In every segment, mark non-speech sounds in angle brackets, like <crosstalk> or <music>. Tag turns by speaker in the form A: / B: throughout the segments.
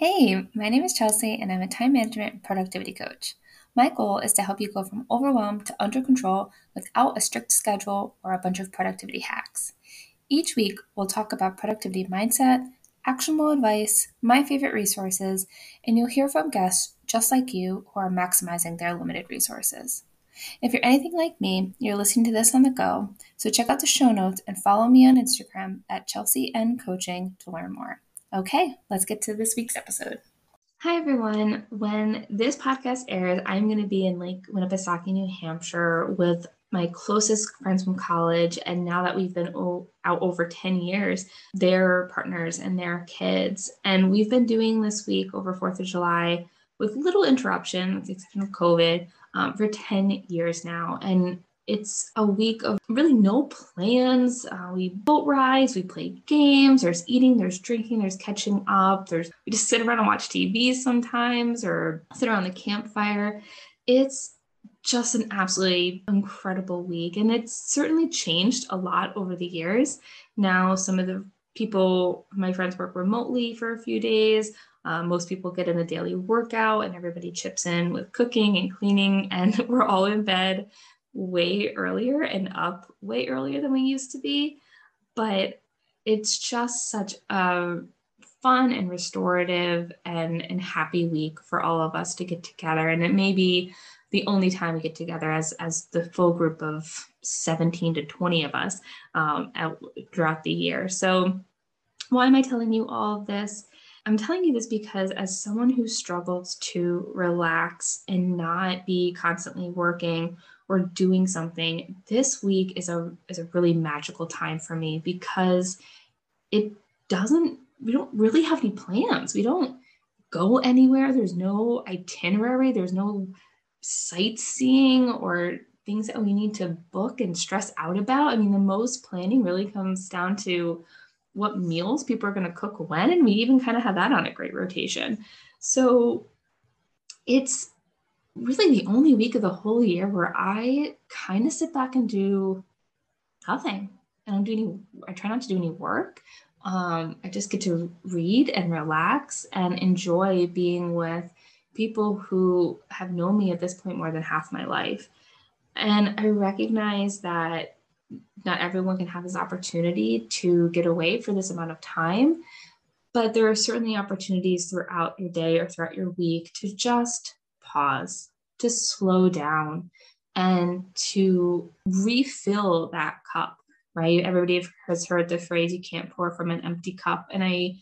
A: Hey, my name is Chelsey, and I'm a time management and productivity coach. My goal is to help you go from overwhelmed to under control without a strict schedule or a bunch of productivity hacks. Each week, we'll talk about productivity mindset, actionable advice, my favorite resources, and you'll hear from guests just like you who are maximizing their limited resources. If you're anything like me, you're listening to this on the go, so check out the show notes and follow me on Instagram at Chelsey N Coaching to learn more. Okay, let's get to this week's episode. Hi, everyone. When this podcast airs, I'm going to be in Lake Winnipesaukee, New Hampshire with my closest friends from college. And now that we've been o- out over 10 years, their partners and their kids. And we've been doing this week over 4th of July with little interruption, with the exception of COVID, um, for 10 years now. And it's a week of really no plans. Uh, we boat rides, we play games, there's eating, there's drinking, there's catching up, there's we just sit around and watch TV sometimes or sit around the campfire. It's just an absolutely incredible week. And it's certainly changed a lot over the years. Now, some of the people, my friends work remotely for a few days. Um, most people get in a daily workout and everybody chips in with cooking and cleaning, and <laughs> we're all in bed way earlier and up way earlier than we used to be. But it's just such a fun and restorative and, and happy week for all of us to get together. And it may be the only time we get together as, as the full group of 17 to 20 of us um, out, throughout the year. So, why am I telling you all of this? I'm telling you this because, as someone who struggles to relax and not be constantly working or doing something, this week is a is a really magical time for me because it doesn't we don't really have any plans. We don't go anywhere. There's no itinerary, there's no sightseeing or things that we need to book and stress out about. I mean, the most planning really comes down to what meals people are going to cook when and we even kind of have that on a great rotation. So it's really the only week of the whole year where I kind of sit back and do nothing. I don't do any, I try not to do any work. Um, I just get to read and relax and enjoy being with people who have known me at this point more than half my life. And I recognize that not everyone can have this opportunity to get away for this amount of time, but there are certainly opportunities throughout your day or throughout your week to just pause, to slow down, and to refill that cup, right? Everybody has heard the phrase, you can't pour from an empty cup. And I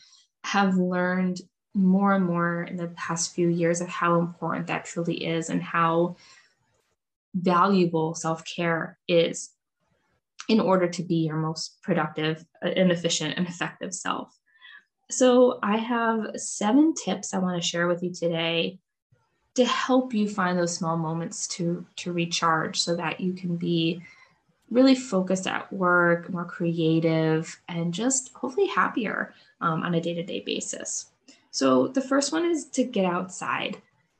A: have learned more and more in the past few years of how important that truly is and how valuable self care is in order to be your most productive uh, and efficient and effective self. So, I have seven tips I want to share with you today to help you find those small moments to to recharge so that you can be really focused at work more creative and just hopefully happier um, on a day-to-day basis. So the first one is to get outside.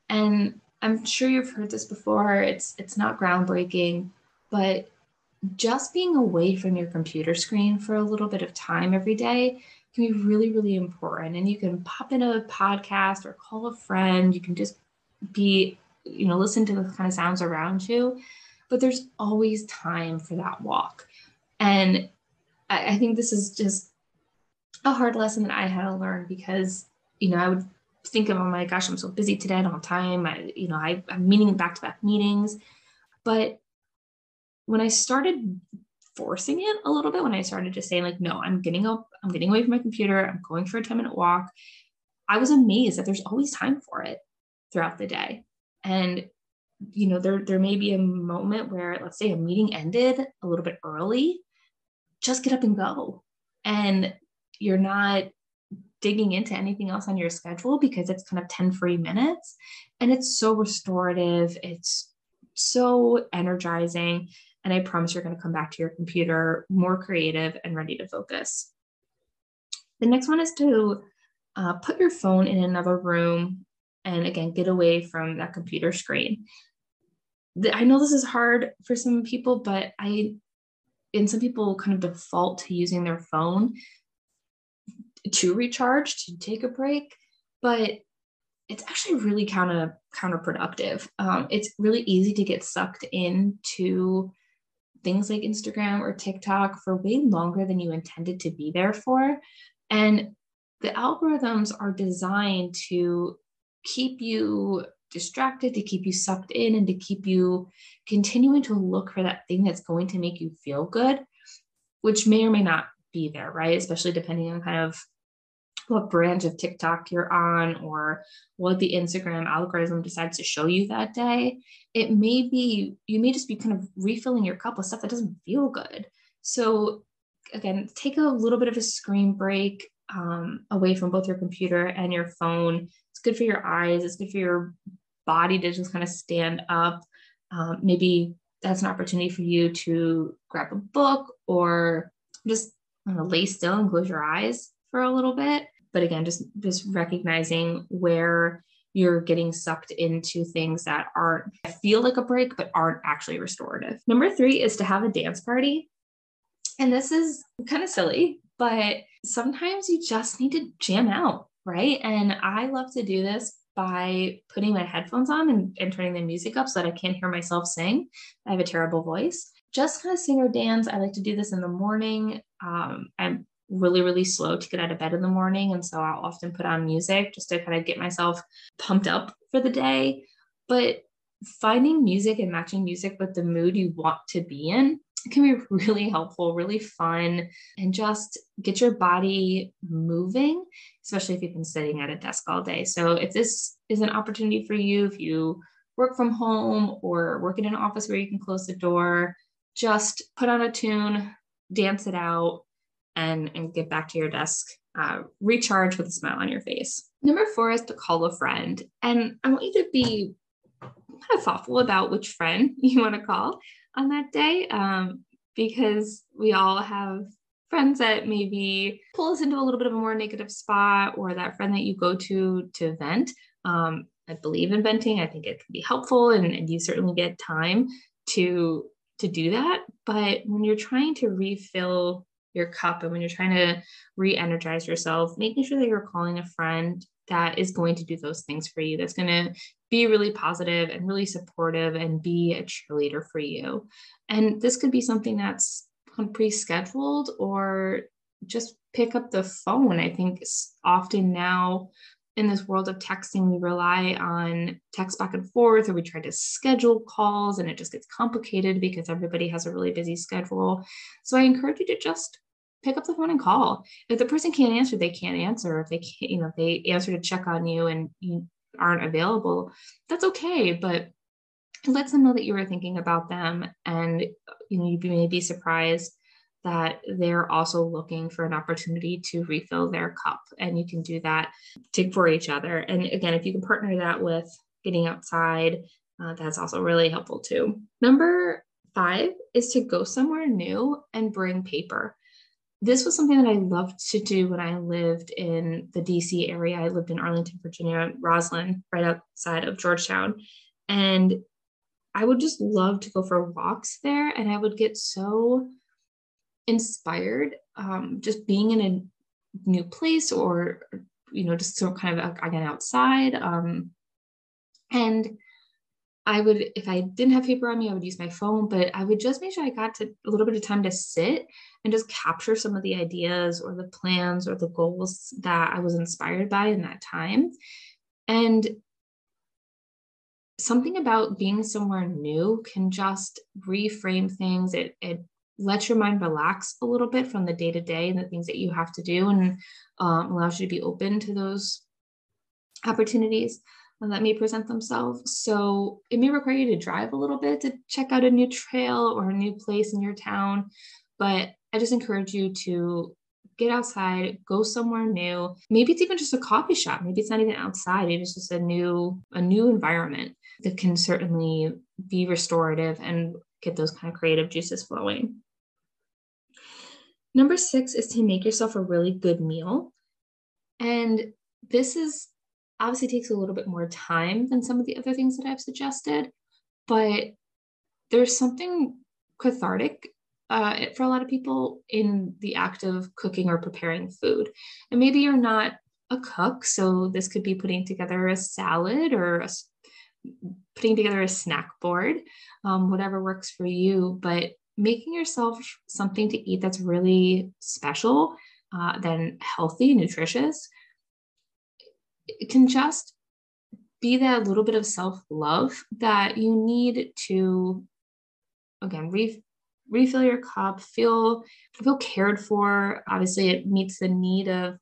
A: And i'm sure you've heard this before it's it's not groundbreaking but just being away from your computer screen for a little bit of time every day can be really really important. And you can pop in a podcast or call a friend you can just be, you know, listen to the kind of sounds around you. But there's always time for that walk. And I, I think this is just a hard lesson that I had to learn because, you know, I would think of, oh my gosh, I'm so busy today, I don't have time. I, you know, I, I'm meeting back to back meetings. But when I started forcing it a little bit, when I started just saying, like, no, I'm getting up, I'm getting away from my computer, I'm going for a 10 minute walk, I was amazed that there's always time for it throughout the day. And you know, there there may be a moment where let's say a meeting ended a little bit early, just get up and go. And you're not digging into anything else on your schedule because it's kind of 10 free minutes and it's so restorative, it's so energizing and I promise you're going to come back to your computer more creative and ready to focus. The next one is to uh, put your phone in another room and again get away from that computer screen i know this is hard for some people but i and some people kind of default to using their phone to recharge to take a break but it's actually really counter counterproductive. Um, it's really easy to get sucked into things like Instagram or TikTok for way longer than you intended to be there for. And the algorithms are designed to keep you distracted, to keep you sucked in, and to keep you continuing to look for that thing that's going to make you feel good, which may or may not be there, right? Especially depending on kind of what branch of TikTok you're on or what the Instagram algorithm decides to show you that day. It may be, you may just be kind of refilling your cup with stuff that doesn't feel good. So, again, take a little bit of a screen break um, away from both your computer and your phone. It's good for your eyes, it's good for your body to just kind of stand up. Um, maybe that's an opportunity for you to grab a book or just know, lay still and close your eyes for a little bit. But again just just recognizing where you're getting sucked into things that aren't feel like a break but aren't actually restorative. Number three is to have a dance party. And this is kind of silly but sometimes you just need to jam out right and i love to do this by putting my headphones on and, and turning the music up so that i can't hear myself sing i have a terrible voice just kind of sing or dance i like to do this in the morning um, i'm really, really slow to get out of bed in the morning. And so I'll often put on music just to kind of get myself pumped up for the day. But finding music and matching music with the mood you want to be in can be really helpful, really fun, and just get your body moving, especially if you've been sitting at a desk all day. So, if this is an opportunity for you, if you work from home or work in an office where you can close the door, just put on a tune, dance it out, and, and get back to your desk, uh, recharge with a smile on your face. Number four is to call a friend. And I want you to be kind of thoughtful about which friend <laughs> you want to call on that day um, because we all have friends that maybe pull us into a little bit of a more negative spot or that friend that you go to to vent. Um, I believe in venting. I think it can be helpful and, and you certainly get time to to do that. But when you're trying to refill your cup and when you're trying to re-energize yourself making sure that you're calling a friend that is going to do those things for you that's going to be really positive and really supportive and be a cheerleader for you and this could be something that's pre-scheduled or just pick up the phone i think often now in this world of texting, we rely on text back and forth, or we try to schedule calls, and it just gets complicated because everybody has a really busy schedule. So I encourage you to just pick up the phone and call. If the person can't answer, they can't answer. If they can't, you know, if they answer to check on you and you aren't available, that's okay. But it lets them know that you were thinking about them. And, you know, you may be surprised that they're also looking for an opportunity to refill their cup. And you can do that to, for each other. And again, if you can partner that with getting outside, uh, that's also really helpful too. Number five is to go somewhere new and bring paper this was something that I loved to do when I lived in the DC area. I lived in Arlington, Virginia, Rosslyn, right outside of Georgetown. And I would just love to go for walks there. And I would get so inspired um, just being in a new place or, you know, just so kind of again outside. Um, and I would, if I didn't have paper on me, I would use my phone, but I would just make sure I got to a little bit of time to sit and just capture some of the ideas or the plans or the goals that I was inspired by in that time. And something about being somewhere new can just reframe things. It, it lets your mind relax a little bit from the day to day and the things that you have to do and um, allows you to be open to those opportunities that may present themselves. So it may require you to drive a little bit to check out a new trail or a new place in your town. But I just encourage you to get outside, go somewhere new. Maybe it's even just a coffee shop. Maybe it's not even outside. Maybe it's just a new, a new environment that can certainly be restorative and get those kind of creative juices flowing. Number six is to make yourself a really good meal. And this is obviously takes a little bit more time than some of the other things that I've suggested, but there's something cathartic uh, for a lot of people in the act of cooking or preparing food. And maybe you're not a cook, so this could be putting together a salad or a, putting together a snack board, um, whatever works for you. But making yourself something to eat that's really special, uh, then healthy, nutritious, it can just be that little bit of self love that you need to, again, re- refill your cup, feel feel cared for. Obviously, it meets the need of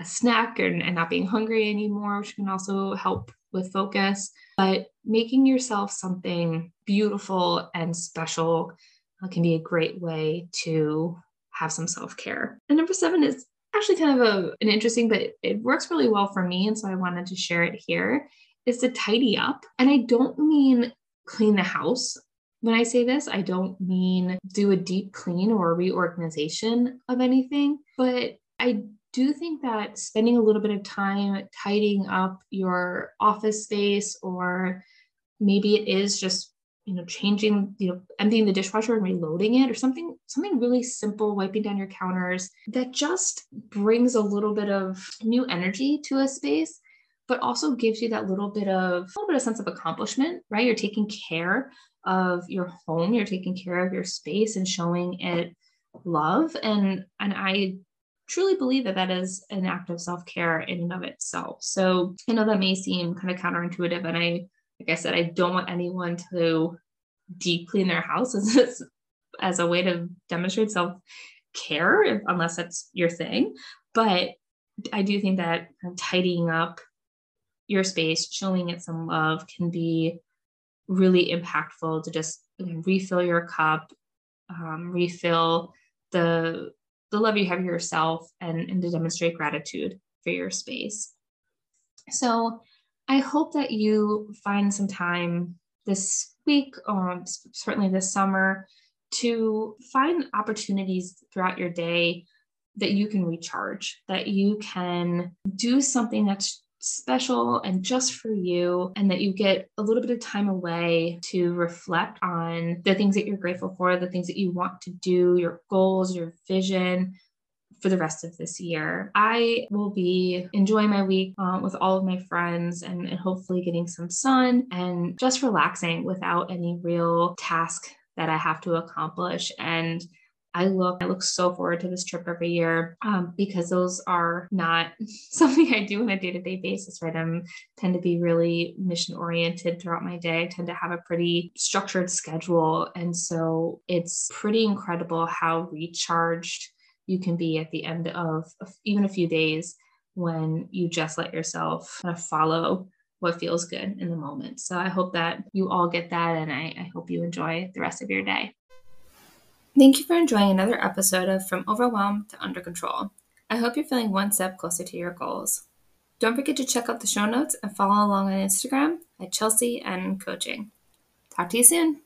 A: a snack and, and not being hungry anymore, which can also help with focus. But making yourself something beautiful and special uh, can be a great way to have some self care. And number seven is actually kind of a, an interesting, but it works really well for me. And so I wanted to share it here is to tidy up. And I don't mean clean the house. When I say this, I don't mean do a deep clean or reorganization of anything, but I do think that spending a little bit of time tidying up your office space or maybe it is just you know changing you know emptying the dishwasher and reloading it or something something really simple wiping down your counters that just brings a little bit of new energy to a space but also gives you that little bit of a little bit of sense of accomplishment right? You're taking care of your home you're taking care of your space and showing it love. And and i truly believe that that is an act of self-care in and of itself. So i know that may seem kind of counterintuitive and i like I said, I don't want anyone to deep clean their house as, as a way to demonstrate self care, unless that's your thing. But I do think that tidying up your space, showing it some love can be really impactful to just refill your cup, um, refill the the love you have yourself, and, and to demonstrate gratitude for your space. So I hope that you find some time this week, um, or certainly this summer, to find opportunities throughout your day that you can recharge, that you can do something that's special and just for you, and that you get a little bit of time away to reflect on the things that you're grateful for, the things that you want to do, your goals, your vision, for the rest of this year. I will be enjoying my week um, with all of my friends and, and hopefully getting some sun and just relaxing without any real task that I have to accomplish. And I look, I look so forward to this trip every year um, because those are not <laughs> something I do on a day-to-day basis, right? I tend to be really mission oriented throughout my day. I tend to have a pretty structured schedule. And so it's pretty incredible how recharged you can be at the end of even a few days when you just let yourself kind of follow what feels good in the moment. So I hope that you all get that and I, I hope you enjoy the rest of your day. Thank you for enjoying another episode of From Overwhelmed to Under Control. I hope you're feeling one step closer to your goals. Don't forget to check out the show notes and follow along on Instagram at Chelsey and Coaching. Talk to you soon.